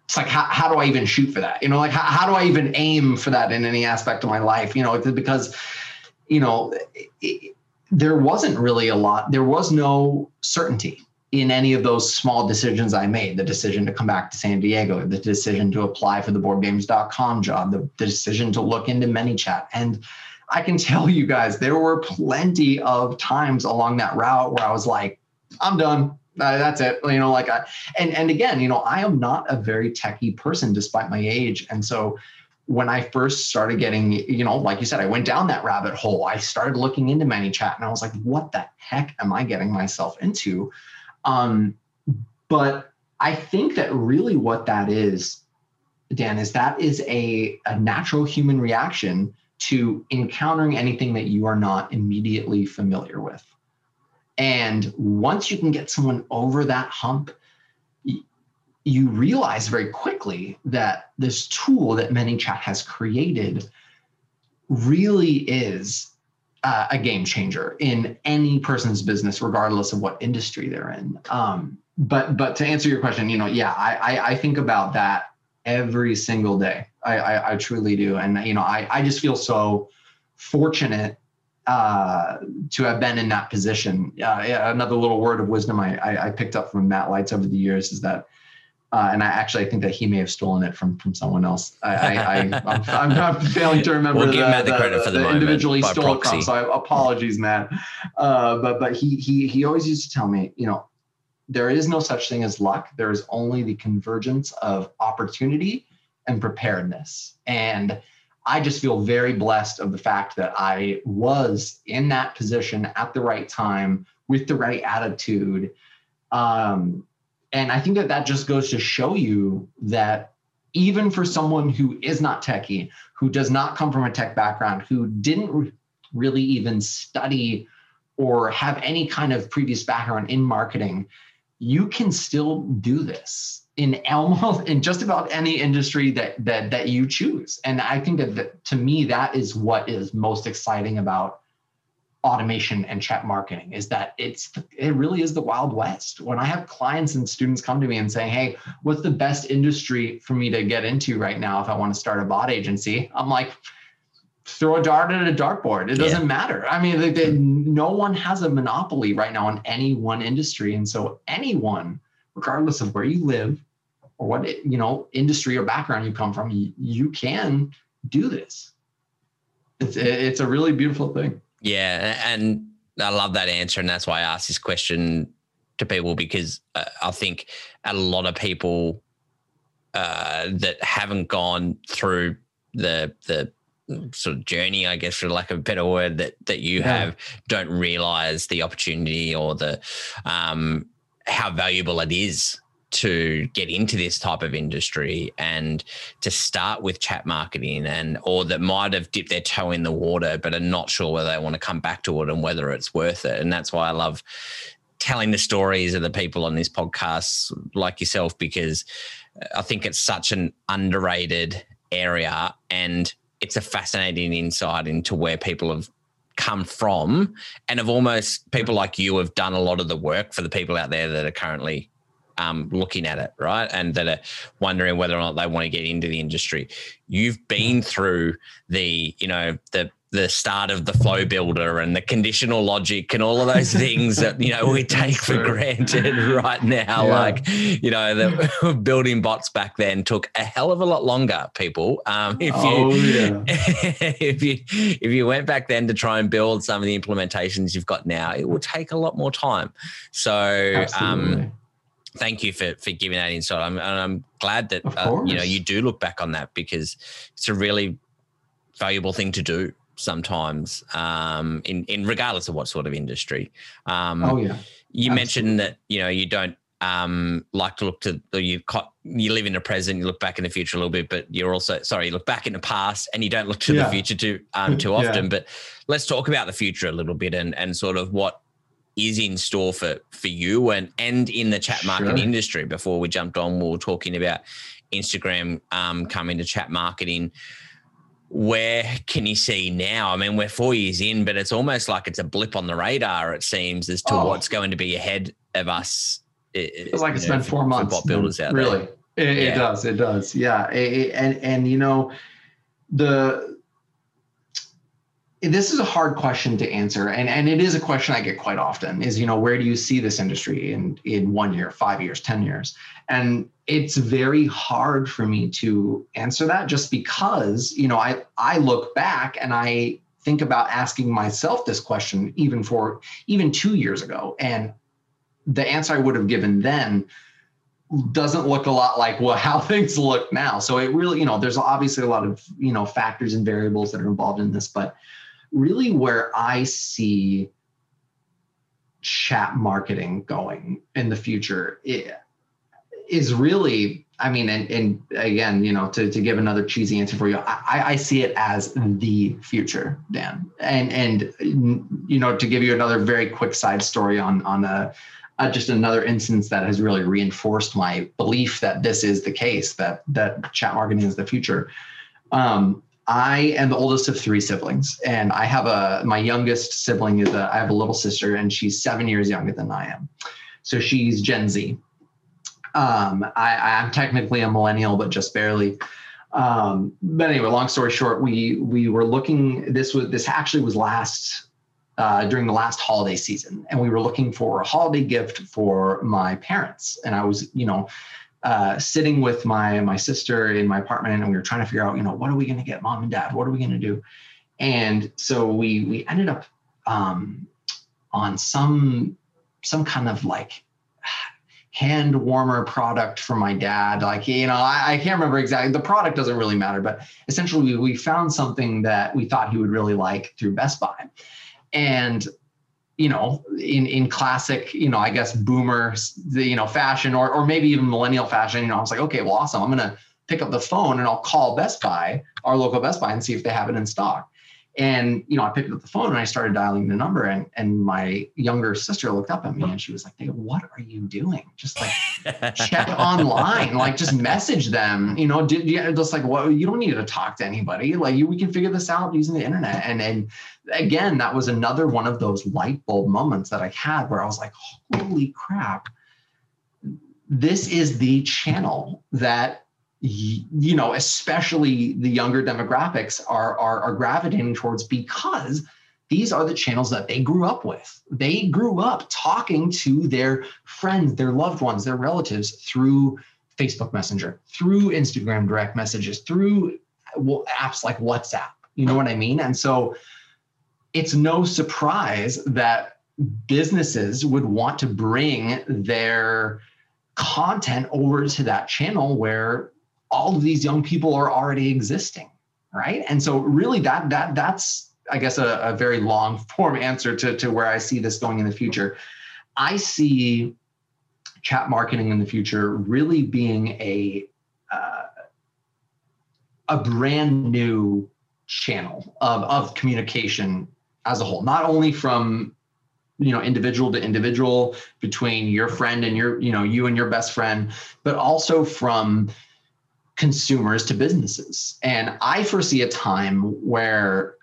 Speaker 3: it's like how, how do i even shoot for that? You know like how, how do i even aim for that in any aspect of my life? You know because you know it, there wasn't really a lot there was no certainty in any of those small decisions I made, the decision to come back to San Diego, the decision to apply for the boardgames.com job, the, the decision to look into ManyChat. And I can tell you guys, there were plenty of times along that route where I was like, I'm done. Uh, that's it. You know, like, I, and, and again, you know, I am not a very techie person despite my age. And so when I first started getting, you know, like you said, I went down that rabbit hole. I started looking into ManyChat and I was like, what the heck am I getting myself into? Um, but I think that really what that is, Dan, is that is a, a natural human reaction to encountering anything that you are not immediately familiar with. And once you can get someone over that hump, you realize very quickly that this tool that ManyChat has created really is uh, a game changer in any person's business, regardless of what industry they're in. Um, but but to answer your question, you know, yeah, I I, I think about that every single day. I, I, I truly do, and you know, I I just feel so fortunate uh, to have been in that position. Uh, another little word of wisdom I, I I picked up from Matt Lights over the years is that Uh, and I actually I think that he may have stolen it from from someone else. I, I, I I'm, I'm, failing to remember
Speaker 2: we'll
Speaker 3: the,
Speaker 2: Matt the, credit the, for the, the
Speaker 3: individual he
Speaker 2: stole
Speaker 3: it from. So I, apologies, Matt. Uh, but but he he he always used to tell me, you know, there is no such thing as luck. There is only the convergence of opportunity and preparedness. And I just feel very blessed of the fact that I was in that position at the right time with the right attitude. Um, and I think that that just goes to show you that even for someone who is not techie, who does not come from a tech background, who didn't re- really even study or have any kind of previous background in marketing, you can still do this in almost in just about any industry that that that you choose. And I think that, that to me that is what is most exciting about automation and chat marketing is that it's it really is the wild west. When i have clients and students come to me and saying hey what's the best industry for me to get into right now if i want to start a bot agency? I'm like throw a dart at a dartboard. It doesn't yeah. matter. I mean they, they, no one has a monopoly right now in any one industry. And so anyone regardless of where you live or what you know industry or background you come from you, you can do this. It's it's a really beautiful thing
Speaker 2: yeah, and I love that answer, and that's why I asked this question to people because uh, I think a lot of people uh, that haven't gone through the the sort of journey, I guess, for lack of a better word, that that you yeah. have, don't realize the opportunity or the um, how valuable it is to get into this type of industry and to start with chat marketing and or that might have dipped their toe in the water but are not sure whether they want to come back to it and whether it's worth it. And that's why I love telling the stories of the people on this podcast like yourself because I think it's such an underrated area and it's a fascinating insight into where people have come from and have almost people like you have done a lot of the work for the people out there that are currently um, looking at it, right? And that are wondering whether or not they want to get into the industry. You've been through the, you know, the the start of the flow builder and the conditional logic and all of those things that you know we take for granted right now yeah. like you know the building bots back then took a hell of a lot longer people um, if oh, you yeah. if you if you went back then to try and build some of the implementations you've got now it will take a lot more time so um, thank you for for giving that insight. I'm and I'm glad that uh, you know you do look back on that because it's a really valuable thing to do sometimes um, in in regardless of what sort of industry. Um,
Speaker 3: oh yeah.
Speaker 2: You Absolutely. mentioned that you know you don't um, like to look to you you live in the present, you look back in the future a little bit, but you're also sorry, you look back in the past and you don't look to yeah. the future too um, too often. yeah. But let's talk about the future a little bit and and sort of what is in store for for you and and in the chat marketing sure. industry. Before we jumped on, we were talking about Instagram um, coming to chat marketing. Where can you see now? I mean, we're four years in, but it's almost like it's a blip on the radar. It seems as to oh. what's going to be ahead of us.
Speaker 3: It feels like it's know, been four months.
Speaker 2: Bot builders out
Speaker 3: really. There. It, yeah. it does. It does. Yeah. It, and and you know, the this is a hard question to answer and, and it is a question i get quite often is you know where do you see this industry in in one year five years ten years? And it's very hard for me to answer that just because you know i i look back and i think about asking myself this question even for even two years ago and the answer i would have given then doesn't look a lot like well how things look now. So it really you know there's obviously a lot of you know factors and variables that are involved in this but really where I see chat marketing going in the future is really i mean and, and again you know to, to give another cheesy answer for you I, I see it as the future dan. And and you know to give you another very quick side story on on a uh, just another instance that has really reinforced my belief that this is the case that that chat marketing is the future. Um, I am the oldest of three siblings, and I have a my youngest sibling is a I have a little sister, and she's seven years younger than I am, so she's Gen Z. Um, I, I'm technically a millennial, but just barely. Um, but anyway, long story short, we we were looking. This was this actually was last uh, during the last holiday season, and we were looking for a holiday gift for my parents. And I was, you know, uh, sitting with my my sister in my apartment, and we were trying to figure out, you know, what are we going to get mom and dad? What are we going to do? And so we we ended up um, on some some kind of like hand warmer product for my dad. Like, you know, I, I, can't remember exactly. The product doesn't really matter, but essentially we, we found something that we thought he would really like through Best Buy. And you know, in in classic, you know, I guess boomer, you know, fashion, or or maybe even millennial fashion, you know, I was like, okay, well, awesome. I'm gonna pick up the phone and I'll call Best Buy, our local Best Buy, and see if they have it in stock. And you know, I picked up the phone and I started dialing the number, and and my younger sister looked up at me and she was like, "What are you doing? Just like check online, like just message them. You know, just like what? You don't need to talk to anybody. Like you, we can figure this out using the internet." And and again, that was another one of those light bulb moments that I had where I was like, "Holy crap!" This is the channel that you know, especially the younger demographics are, are, are gravitating towards because these are the channels that they grew up with. They grew up talking to their friends, their loved ones, their relatives through Facebook Messenger, through Instagram direct messages, through apps like WhatsApp. You know what I mean? And so it's no surprise that businesses would want to bring their content over to that channel where all of these young people are already existing right? And so really that that that's i guess a, a very long form answer to, to where i see this going in the future. I see chat marketing in the future really being a uh, a brand new channel of, of communication as a whole not only from you know individual to individual between your friend and your you know you and your best friend but also from consumers to businesses. And I foresee a time where,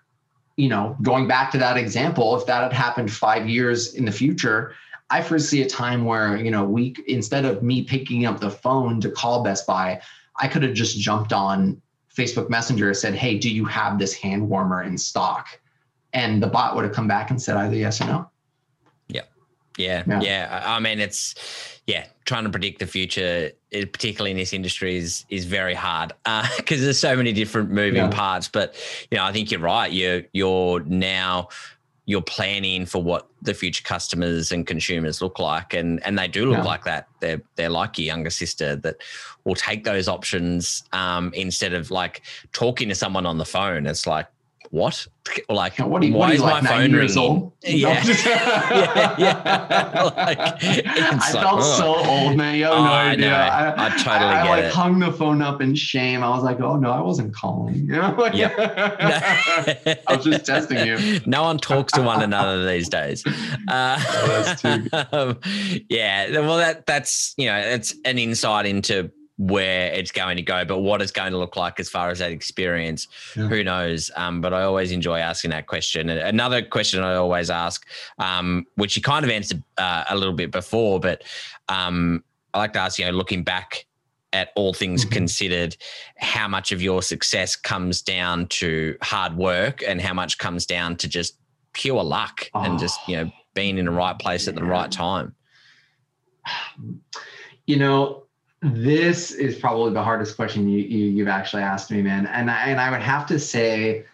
Speaker 3: you know, going back to that example, if that had happened five years in the future, I foresee a time where, you know, we instead of me picking up the phone to call Best Buy, I could have just jumped on Facebook Messenger and said, Hey, do you have this hand warmer in stock? And the bot would have come back and said either yes or no.
Speaker 2: Yeah. Yeah. Yeah. I mean, it's, yeah, trying to predict the future, particularly in this industry, is is very hard because uh, there's so many different moving yeah. parts. But you know, I think you're right. You're you're now you're planning for what the future customers and consumers look like, and and they do look yeah. like that. They're they're like your younger sister that will take those options um, instead of like talking to someone on the phone. It's like what? Like,
Speaker 3: what, you, why is like, my phone ringing?
Speaker 2: Yeah. yeah, yeah. like,
Speaker 3: I like, felt oh. so old, man. You have oh, no I idea. Know.
Speaker 2: I, I totally
Speaker 3: I,
Speaker 2: I,
Speaker 3: like
Speaker 2: it.
Speaker 3: hung the phone up in shame. I was like, oh no, I wasn't calling. You know?
Speaker 2: yep.
Speaker 3: I was just testing you.
Speaker 2: No one talks to one another these days. Uh, oh, um, yeah. Well, that that's you know, it's an insight into where it's going to go, but what it's going to look like as far as that experience, yeah. who knows? Um, but I always enjoy asking that question. Another question I always ask, um, which you kind of answered uh, a little bit before, but um, I like to ask, you know, looking back at all things mm-hmm. considered, how much of your success comes down to hard work and how much comes down to just pure luck oh, and just, you know, being in the right place at the right time?
Speaker 3: You know, this is probably the hardest question you, you you've actually asked me, man. And I, and I would have to say,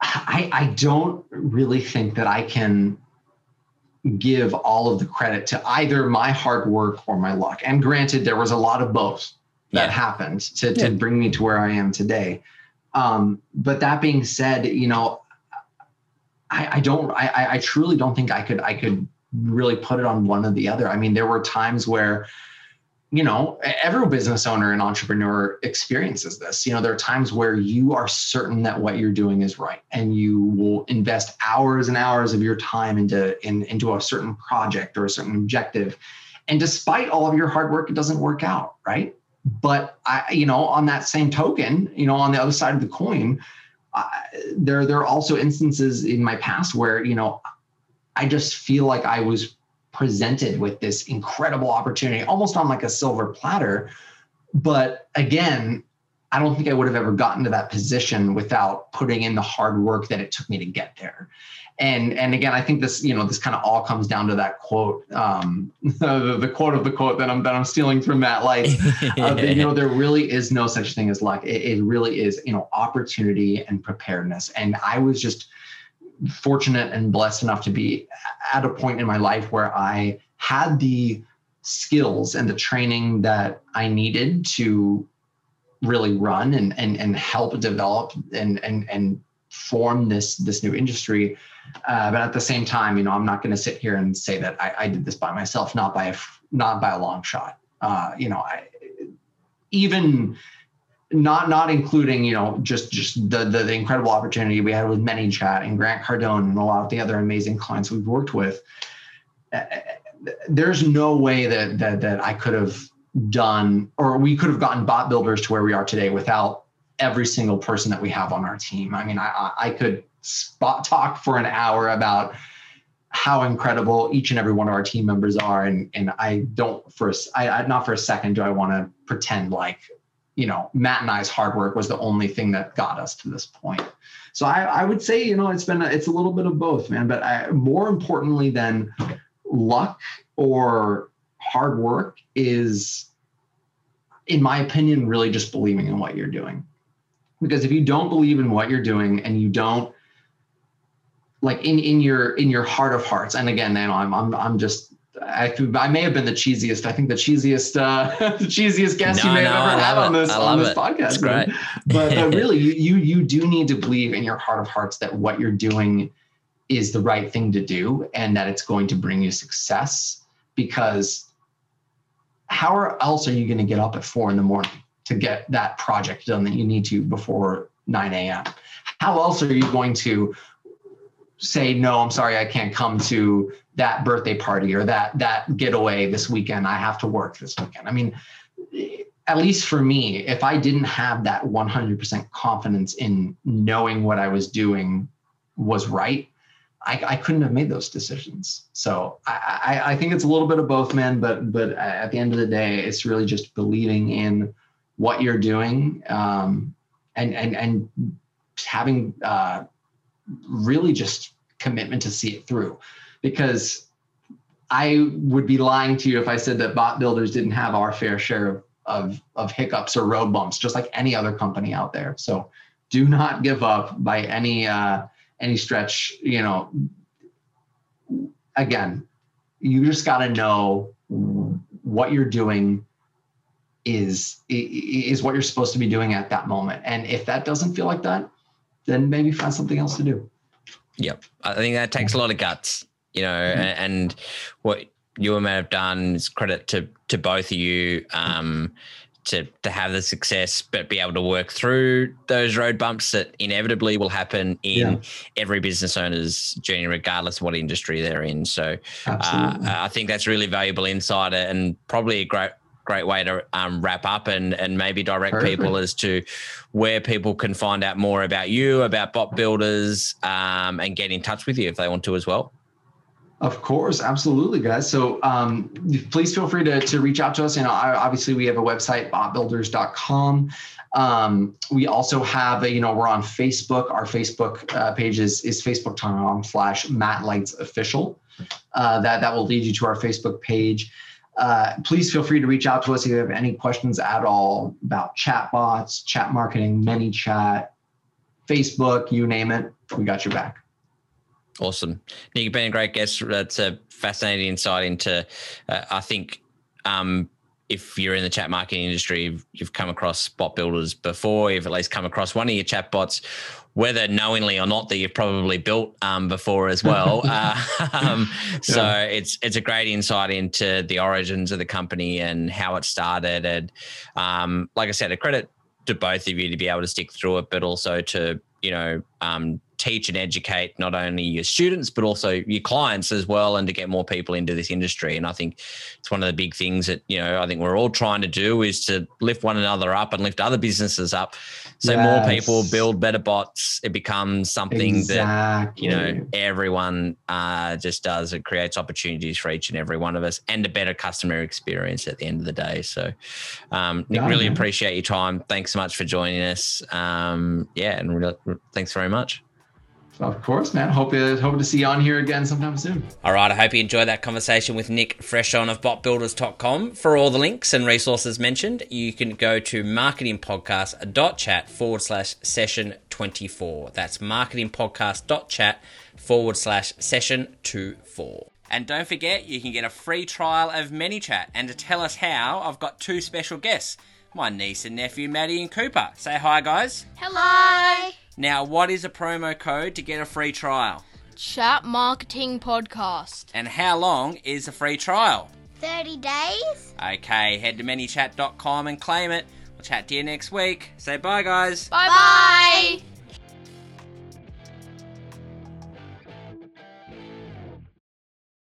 Speaker 3: I I don't really think that I can give all of the credit to either my hard work or my luck. And granted, there was a lot of both that yeah. happened to, to yeah. bring me to where I am today. Um, but that being said, you know, I, I don't I, I truly don't think I could I could really put it on one or the other. I mean, there were times where, you know, every business owner and entrepreneur experiences this. You know, there are times where you are certain that what you're doing is right and you will invest hours and hours of your time into in, into a certain project or a certain objective. And despite all of your hard work, it doesn't work out, right? But I, you know, on that same token, you know, on the other side of the coin, uh, there there are also instances in my past where you know I just feel like I was presented with this incredible opportunity, almost on like a silver platter. But again, I don't think I would have ever gotten to that position without putting in the hard work that it took me to get there. And and again, I think this you know this kind of all comes down to that quote, um, the, the, quote of the quote that I'm that I'm stealing from Matt Light. Uh, you know, there really is no such thing as luck. It, it really is you know opportunity and preparedness. And I was just fortunate and blessed enough to be at a point in my life where I had the skills and the training that I needed to really run and and and help develop and and and form this this new industry. Uh, but at the same time, you know, I'm not going to sit here and say that I, I, did this by myself, not by a not by a long shot. Uh, you know, I even not not including you know just just the, the, the incredible opportunity we had with ManyChat and Grant Cardone and a lot of the other amazing clients we've worked with. Uh, there's no way that that that I could have done or we could have gotten bot builders to where we are today without every single person that we have on our team. I mean, I I could spot talk for an hour about how incredible each and every one of our team members are and and I don't for I not for a second do I want to pretend like you know, Matt and I's hard work was the only thing that got us to this point. So I, I would say, you know, it's been, a, it's a little bit of both, man. But I, more importantly than luck or hard work is, in my opinion, really just believing in what you're doing. Because if you don't believe in what you're doing and you don't, like in in your in your heart of hearts, and again, you know, I'm I'm I'm just I, I may have been the cheesiest. I think the cheesiest, uh, the cheesiest guest no, you may no, have ever had on this on this it. podcast. But, but really, you, you you do need to believe in your heart of hearts that what you're doing is the right thing to do, and that it's going to bring you success. Because how else are you going to get up at four in the morning to get that project done that you need to before 9 a.m.? How else are you going to say no i'm sorry i can't come to that birthday party or that that getaway this weekend i have to work this weekend. I mean at least for me if i didn't have that 100% confidence in knowing what i was doing was right i, I couldn't have made those decisions. So I, I, I think it's a little bit of both man but but at the end of the day it's really just believing in what you're doing um, and and and having uh, really just commitment to see it through because I would be lying to you if I said that bot builders didn't have our fair share of, of, of hiccups or road bumps, just like any other company out there. So do not give up by any uh, any stretch. You know, again, you just got to know what you're doing is is what you're supposed to be doing at that moment. And if that doesn't feel like that, then maybe find something else to do.
Speaker 2: Yep. I think that takes a lot of guts, you know, mm-hmm. and, what you and Matt have done is credit to to both of you. Um, to, to have the success, but be able to work through those road bumps that inevitably will happen in yeah. every business owner's journey, regardless of what industry they're in. So uh, I think that's really valuable insight and probably a great great way to um, wrap up and and maybe direct Perfect. people as to where people can find out more about you, about bot builders, um, and get in touch with you if they want to as well.
Speaker 3: Of course, absolutely, guys. So um, please feel free to, to reach out to us. You know, obviously we have a website, botbuilders.com. Um, we also have, a, you know, we're on Facebook. Our Facebook uh, page is, is facebook.com slash Matt Lights Official. Uh, that, that will lead you to our Facebook page. Uh, please feel free to reach out to us if you have any questions at all about chatbots, chat marketing, ManyChat, Facebook, you name it. We got your back.
Speaker 2: Awesome. Nick, you've been a great guest. That's a fascinating insight into, uh, I think, um, if you're in the chat marketing industry, you've, you've, come across bot builders before, you've at least come across one of your chat bots, whether knowingly or not that you've probably built um, before as well. uh, um, so yeah. it's it's a great insight into the origins of the company and how it started. And um, like I said, a credit to both of you to be able to stick through it, but also to you know um, teach and educate not only your students but also your clients as well and to get more people into this industry and i think it's one of the big things that you know i think we're all trying to do is to lift one another up and lift other businesses up so yes. more people build better bots it becomes something exactly. that you know everyone uh, just does it creates opportunities for each and every one of us and a better customer experience at the end of the day so um, nick yeah, really man. appreciate your time thanks so much for joining us um, yeah and really, thanks very much
Speaker 3: of course, man. Hope uh, hope to see you on here again sometime soon.
Speaker 2: All right. I hope you enjoyed that conversation with Nick Freshon of botbuilders.com. For all the links and resources mentioned, you can go to marketingpodcast.chat forward slash session 24. That's marketingpodcast.chat forward slash session 24. And don't forget, you can get a free trial of ManyChat. And to tell us how, I've got two special guests my niece and nephew, Maddie and Cooper. Say hi, guys.
Speaker 4: Hello.
Speaker 2: Now, what is a promo code to get a free trial?
Speaker 4: Chat Marketing Podcast.
Speaker 2: And how long is a free trial?
Speaker 4: 30 days.
Speaker 2: Okay, head to manychat.com and claim it. We'll chat to you next week. Say bye, guys.
Speaker 4: Bye bye.